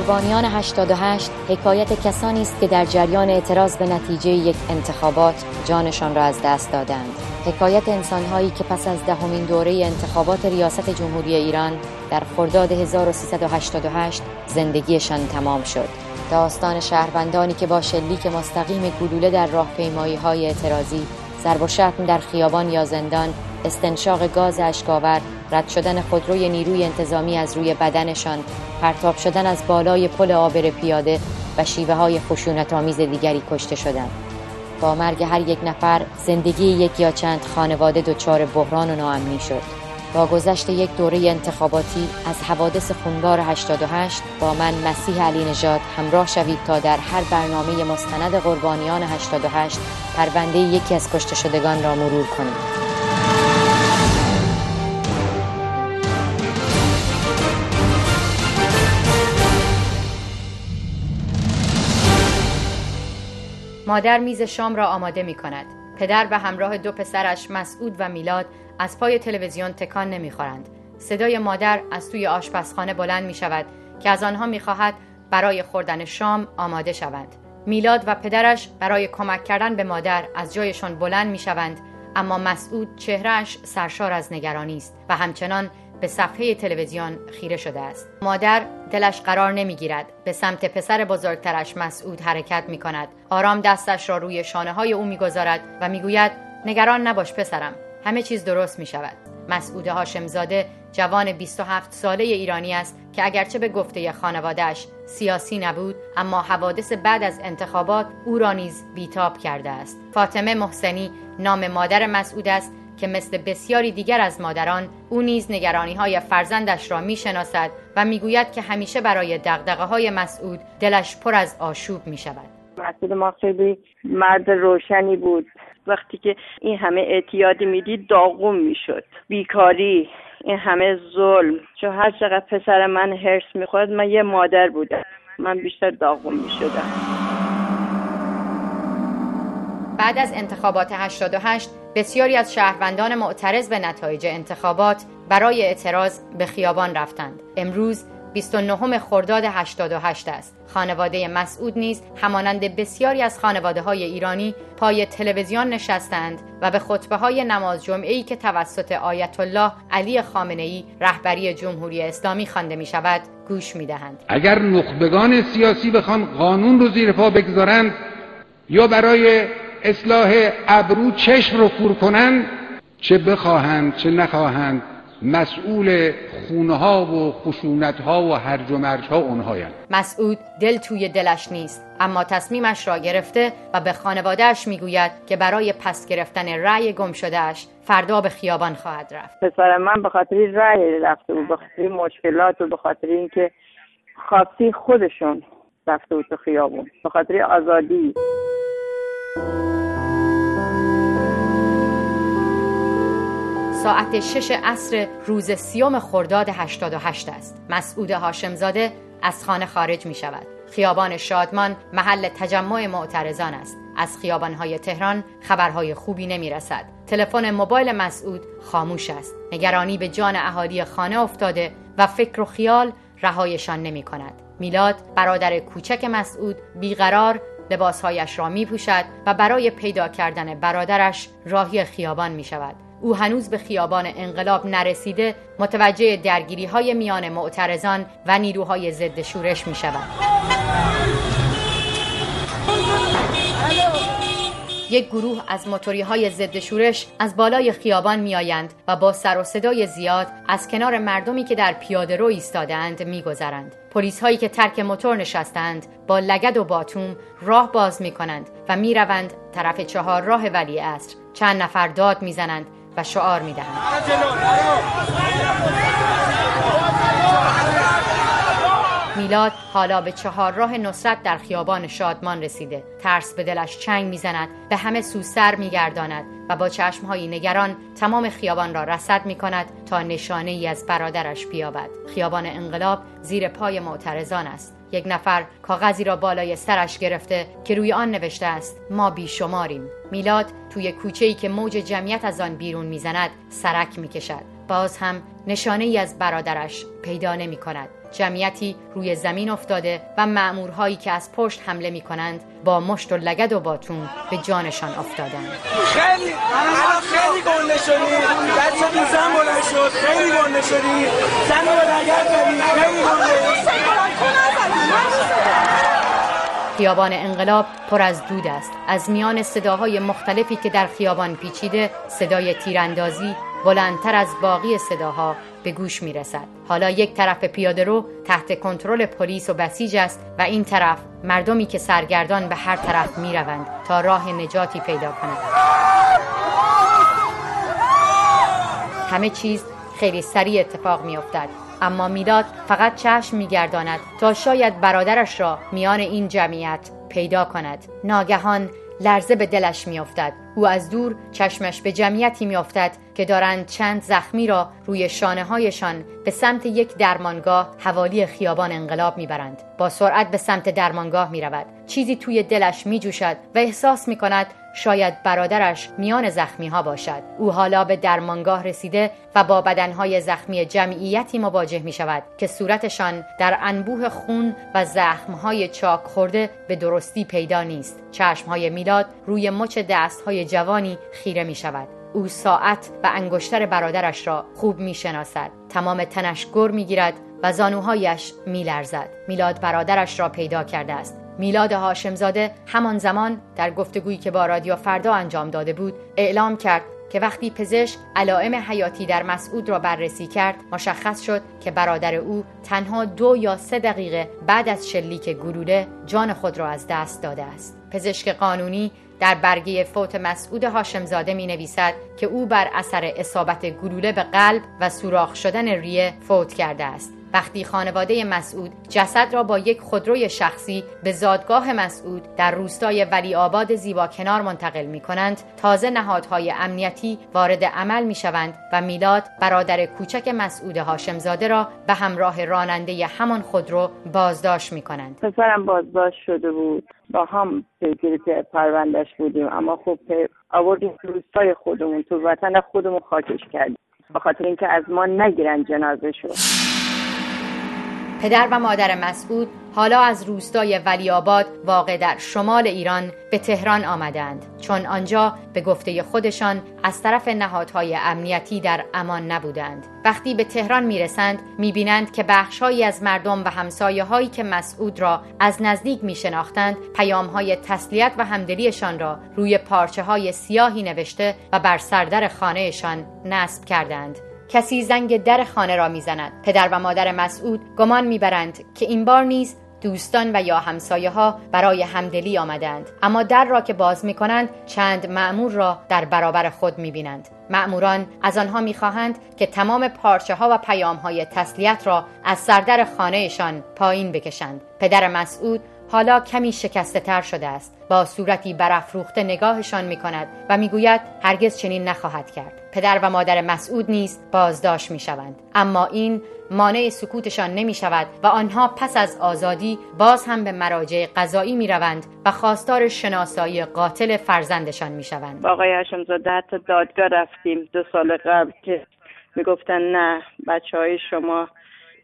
قربانیان 88 حکایت کسانی است که در جریان اعتراض به نتیجه یک انتخابات جانشان را از دست دادند. حکایت انسانهایی که پس از دهمین دوره انتخابات ریاست جمهوری ایران در خرداد 1388 زندگیشان تمام شد. داستان شهروندانی که با شلیک مستقیم گلوله در راهپیمایی های اعتراضی ضرب و شتم در خیابان یا زندان استنشاق گاز اشکاور رد شدن خودروی نیروی انتظامی از روی بدنشان پرتاب شدن از بالای پل آبر پیاده و شیوه های خشونت آمیز دیگری کشته شدند. با مرگ هر یک نفر زندگی یک یا چند خانواده دچار بحران و ناامنی شد. با گذشت یک دوره انتخاباتی از حوادث خونبار 88 با من مسیح علی نژاد همراه شوید تا در هر برنامه مستند قربانیان 88 پرونده یکی از کشته شدگان را مرور کنیم مادر میز شام را آماده می کند. پدر به همراه دو پسرش مسعود و میلاد از پای تلویزیون تکان نمی‌خورند. صدای مادر از توی آشپزخانه بلند می شود که از آنها می خواهد برای خوردن شام آماده شوند. میلاد و پدرش برای کمک کردن به مادر از جایشان بلند می شوند اما مسعود چهرهش سرشار از نگرانی است و همچنان به صفحه تلویزیون خیره شده است. مادر دلش قرار نمی‌گیرد. به سمت پسر بزرگترش مسعود حرکت می کند آرام دستش را روی شانه های او می‌گذارد و می‌گوید نگران نباش پسرم. همه چیز درست می شود مسعود هاشمزاده جوان 27 ساله ایرانی است که اگرچه به گفته خانوادهش سیاسی نبود اما حوادث بعد از انتخابات او را نیز بیتاب کرده است. فاطمه محسنی نام مادر مسعود است که مثل بسیاری دیگر از مادران او نیز نگرانی های فرزندش را می شناسد و می‌گوید که همیشه برای دقدقه های مسعود دلش پر از آشوب می شود مسعود ما خیلی مرد روشنی بود. وقتی که این همه اعتیادی می‌دید داغون می‌شد. بیکاری این همه ظلم. چون هر چقدر پسر من هرس می‌خورد من یه مادر بودم. من بیشتر داغون می‌شدم. بعد از انتخابات 88 بسیاری از شهروندان معترض به نتایج انتخابات برای اعتراض به خیابان رفتند. امروز 29 خرداد 88 است. خانواده مسعود نیز همانند بسیاری از خانواده های ایرانی پای تلویزیون نشستند و به خطبه های نماز جمعه ای که توسط آیت الله علی خامنه ای رهبری جمهوری اسلامی خوانده می شود گوش می دهند. اگر نخبگان سیاسی بخوان قانون رو زیر پا بگذارند یا برای اصلاح ابرو چشم رو کور کنن چه بخواهند چه نخواهند مسئول خونه ها و خشونت ها و هرج و مرج ها اونهایند. مسعود دل توی دلش نیست اما تصمیمش را گرفته و به خانوادهش می‌گوید که برای پس گرفتن رأی گم شدهش فردا به خیابان خواهد رفت. پسر من به خاطر رأی رفته بود به خاطر مشکلات و به خاطر اینکه خاصی خودشون رفته بود به خیابون به خاطر آزادی. ساعت شش عصر روز سیوم خرداد 88 است. مسعود هاشمزاده از خانه خارج می شود خیابان شادمان محل تجمع معترضان است. از خیابانهای تهران خبرهای خوبی نمی رسد تلفن موبایل مسعود خاموش است. نگرانی به جان اهالی خانه افتاده و فکر و خیال رهایشان نمی کند میلاد برادر کوچک مسعود بیقرار لباسهایش را می پوشد و برای پیدا کردن برادرش راهی خیابان می شود او هنوز به خیابان انقلاب نرسیده متوجه درگیری های میان معترضان و نیروهای ضد شورش می شود. یک گروه از موتوری های ضد شورش از بالای خیابان میآیند و با سر و صدای زیاد از کنار مردمی که در پیاده رو ایستادهاند میگذرند. پلیس هایی که ترک موتور نشستند با لگد و باتوم راه باز می کنند و می روند طرف چهار راه ولی اصر چند نفر داد می‌زنند. و شعار می دهند. میلاد حالا به چهار راه نصرت در خیابان شادمان رسیده. ترس به دلش چنگ می‌زند به همه سو سر میگرداند و با چشمهایی نگران تمام خیابان را رسد می کند تا نشانه ای از برادرش بیابد. خیابان انقلاب زیر پای معترضان است. یک نفر کاغذی را بالای سرش گرفته که روی آن نوشته است ما بیشماریم. میلاد توی کوچه ای که موج جمعیت از آن بیرون می‌زند سرک می‌کشد. باز هم نشانه ای از برادرش پیدا نمی کند جمعیتی روی زمین افتاده و معمورهایی که از پشت حمله می کنند با مشت و لگد و باتون به جانشان افتادند. خیلی خیلی گنده شدی. تو زن بلند شد. خیلی گنده شدی. زن رو لگد خیلی گنده. خیابان انقلاب پر از دود است از میان صداهای مختلفی که در خیابان پیچیده صدای تیراندازی بلندتر از باقی صداها به گوش می رسد. حالا یک طرف پیاده رو تحت کنترل پلیس و بسیج است و این طرف مردمی که سرگردان به هر طرف می روند تا راه نجاتی پیدا کنند. همه چیز خیلی سریع اتفاق می افتد. اما میلاد فقط چشم میگرداند تا شاید برادرش را میان این جمعیت پیدا کند. ناگهان لرزه به دلش میافتد. او از دور چشمش به جمعیتی میافتد که دارند چند زخمی را روی شانه هایشان به سمت یک درمانگاه حوالی خیابان انقلاب می‌برند. با سرعت به سمت درمانگاه می‌رود. چیزی توی دلش میجوشد و احساس می‌کند شاید برادرش میان زخمی ها باشد. او حالا به درمانگاه رسیده و با بدنهای زخمی جمعیتی مواجه می شود که صورتشان در انبوه خون و زخمهای چاک خورده به درستی پیدا نیست. چشمهای میلاد روی مچ دستهای جوانی خیره می شود. او ساعت و انگشتر برادرش را خوب می شناسد. تمام تنش گر می گیرد و زانوهایش می لرزد. میلاد برادرش را پیدا کرده است. میلاد هاشمزاده همان زمان در گفتگویی که با رادیو فردا انجام داده بود اعلام کرد که وقتی پزشک علائم حیاتی در مسعود را بررسی کرد مشخص شد که برادر او تنها دو یا سه دقیقه بعد از شلیک گلوله جان خود را از دست داده است. پزشک قانونی در برگه فوت مسعود هاشمزاده می نویسد که او بر اثر اصابت گلوله به قلب و سوراخ شدن ریه فوت کرده است. وقتی خانواده مسعود جسد را با یک خودروی شخصی به زادگاه مسعود در روستای ولی آباد زیبا کنار منتقل می کنند تازه نهادهای امنیتی وارد عمل می شوند و میلاد برادر کوچک مسعود هاشمزاده را به همراه راننده همان خودرو بازداشت می کنند پسرم بازداشت شده بود. با هم پیگیری پروندش بودیم اما خب آوردیم روستای خودمون تو وطن خودمون خاکش کردیم. به خاطر اینکه از ما نگیرن جنازه شد پدر و مادر مسعود حالا از روستای ولیاباد واقع در شمال ایران به تهران آمدند. چون آنجا به گفته خودشان از طرف نهادهای امنیتی در امان نبودند. وقتی به تهران می‌رسند می‌بینند که بخشهایی از مردم و همسایه هایی که مسعود را از نزدیک میشناختند پیام های تسلیت و همدلیشان را روی پارچه های سیاهی نوشته و بر سردر خانهشان نصب کردند. کسی زنگ در خانه را می‌زند. پدر و مادر مسعود گمان می‌برند که این بار نیز دوستان و یا همسایه ها برای همدلی آمدند. اما در را که باز می کنند چند معمور را در برابر خود می بینند معموران از آنها می خواهند که تمام پارچه ها و پیام های تسلیت را از سردر خانهشان پایین بکشند. پدر مسعود حالا کمی شکسته تر شده است. با صورتی برافروخته نگاهشان می کند و می‌گوید هرگز چنین نخواهد کرد. پدر و مادر مسعود نیز بازداشت می شوند اما این مانع سکوتشان نمی شود و آنها پس از آزادی باز هم به مراجع قضایی می روند و خواستار شناسایی قاتل فرزندشان می شوند آقای هاشمزاده حتی دادگاه رفتیم دو سال قبل که می‌گفتن نه بچه های شما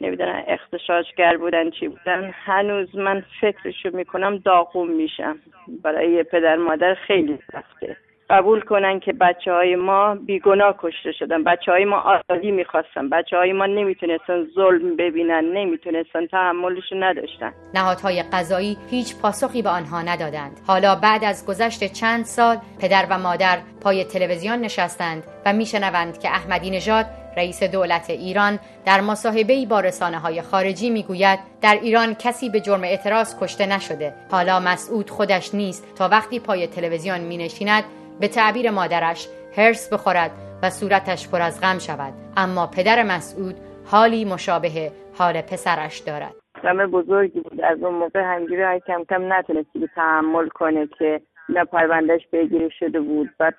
نمی‌دونم اختشاشگر بودن چی بودن. هنوز من فکرشو می‌کنم داغوم میشم. برای پدر مادر خیلی سخته. قبول کنن که بچه های ما بیگناه کشته شدن. بچه های ما آزادی می‌خواستن. بچه های ما نمی‌تونستن ظلم ببینن نمی‌تونستن تحملش نداشتن. نهادهای قضایی هیچ پاسخی به آنها ندادند. حالا بعد از گذشت چند سال پدر و مادر پای تلویزیون نشستند و میشنوند که احمدی نژاد رئیس دولت ایران در مصاحبه‌ای با رسانه های خارجی می‌گوید در ایران کسی به جرم اعتراض کشته نشده. حالا مسعود خودش نیست. تا وقتی پای تلویزیون می نشیند به تعبیر مادرش هرس بخورد و صورتش پر از غم شود. اما پدر مسعود حالی مشابه حال پسرش دارد. غم بزرگی بود. از اون موقع همگیری های کم کم نتونستی تحمل کنه که نه پروندهش پیگیری شده بود. بعد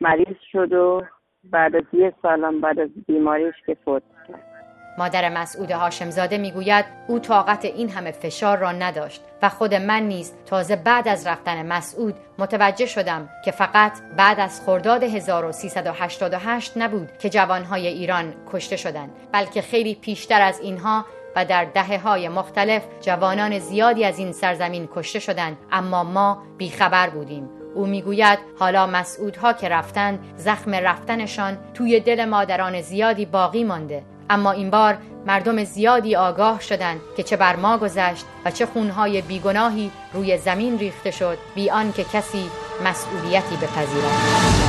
مریض شد و بعد از یه سالم بعد از بیماریش که فوت کرد. مادر مسعود هاشمزاده می‌گوید او طاقت این همه فشار را نداشت و خود من نیز تازه بعد از رفتن مسعود متوجه شدم که فقط بعد از خرداد 1388 نبود که جوانهای ایران کشته شدند بلکه خیلی پیشتر از اینها و در دهه های مختلف جوانان زیادی از این سرزمین کشته شدند اما ما بیخبر بودیم. او می‌گوید حالا مسعودها که رفتند زخم رفتنشان توی دل مادران زیادی باقی مانده اما این بار مردم زیادی آگاه شدند که چه بر ما گذشت و چه خونهای بیگناهی روی زمین ریخته شد بی که کسی مسئولیتی بپذیرد.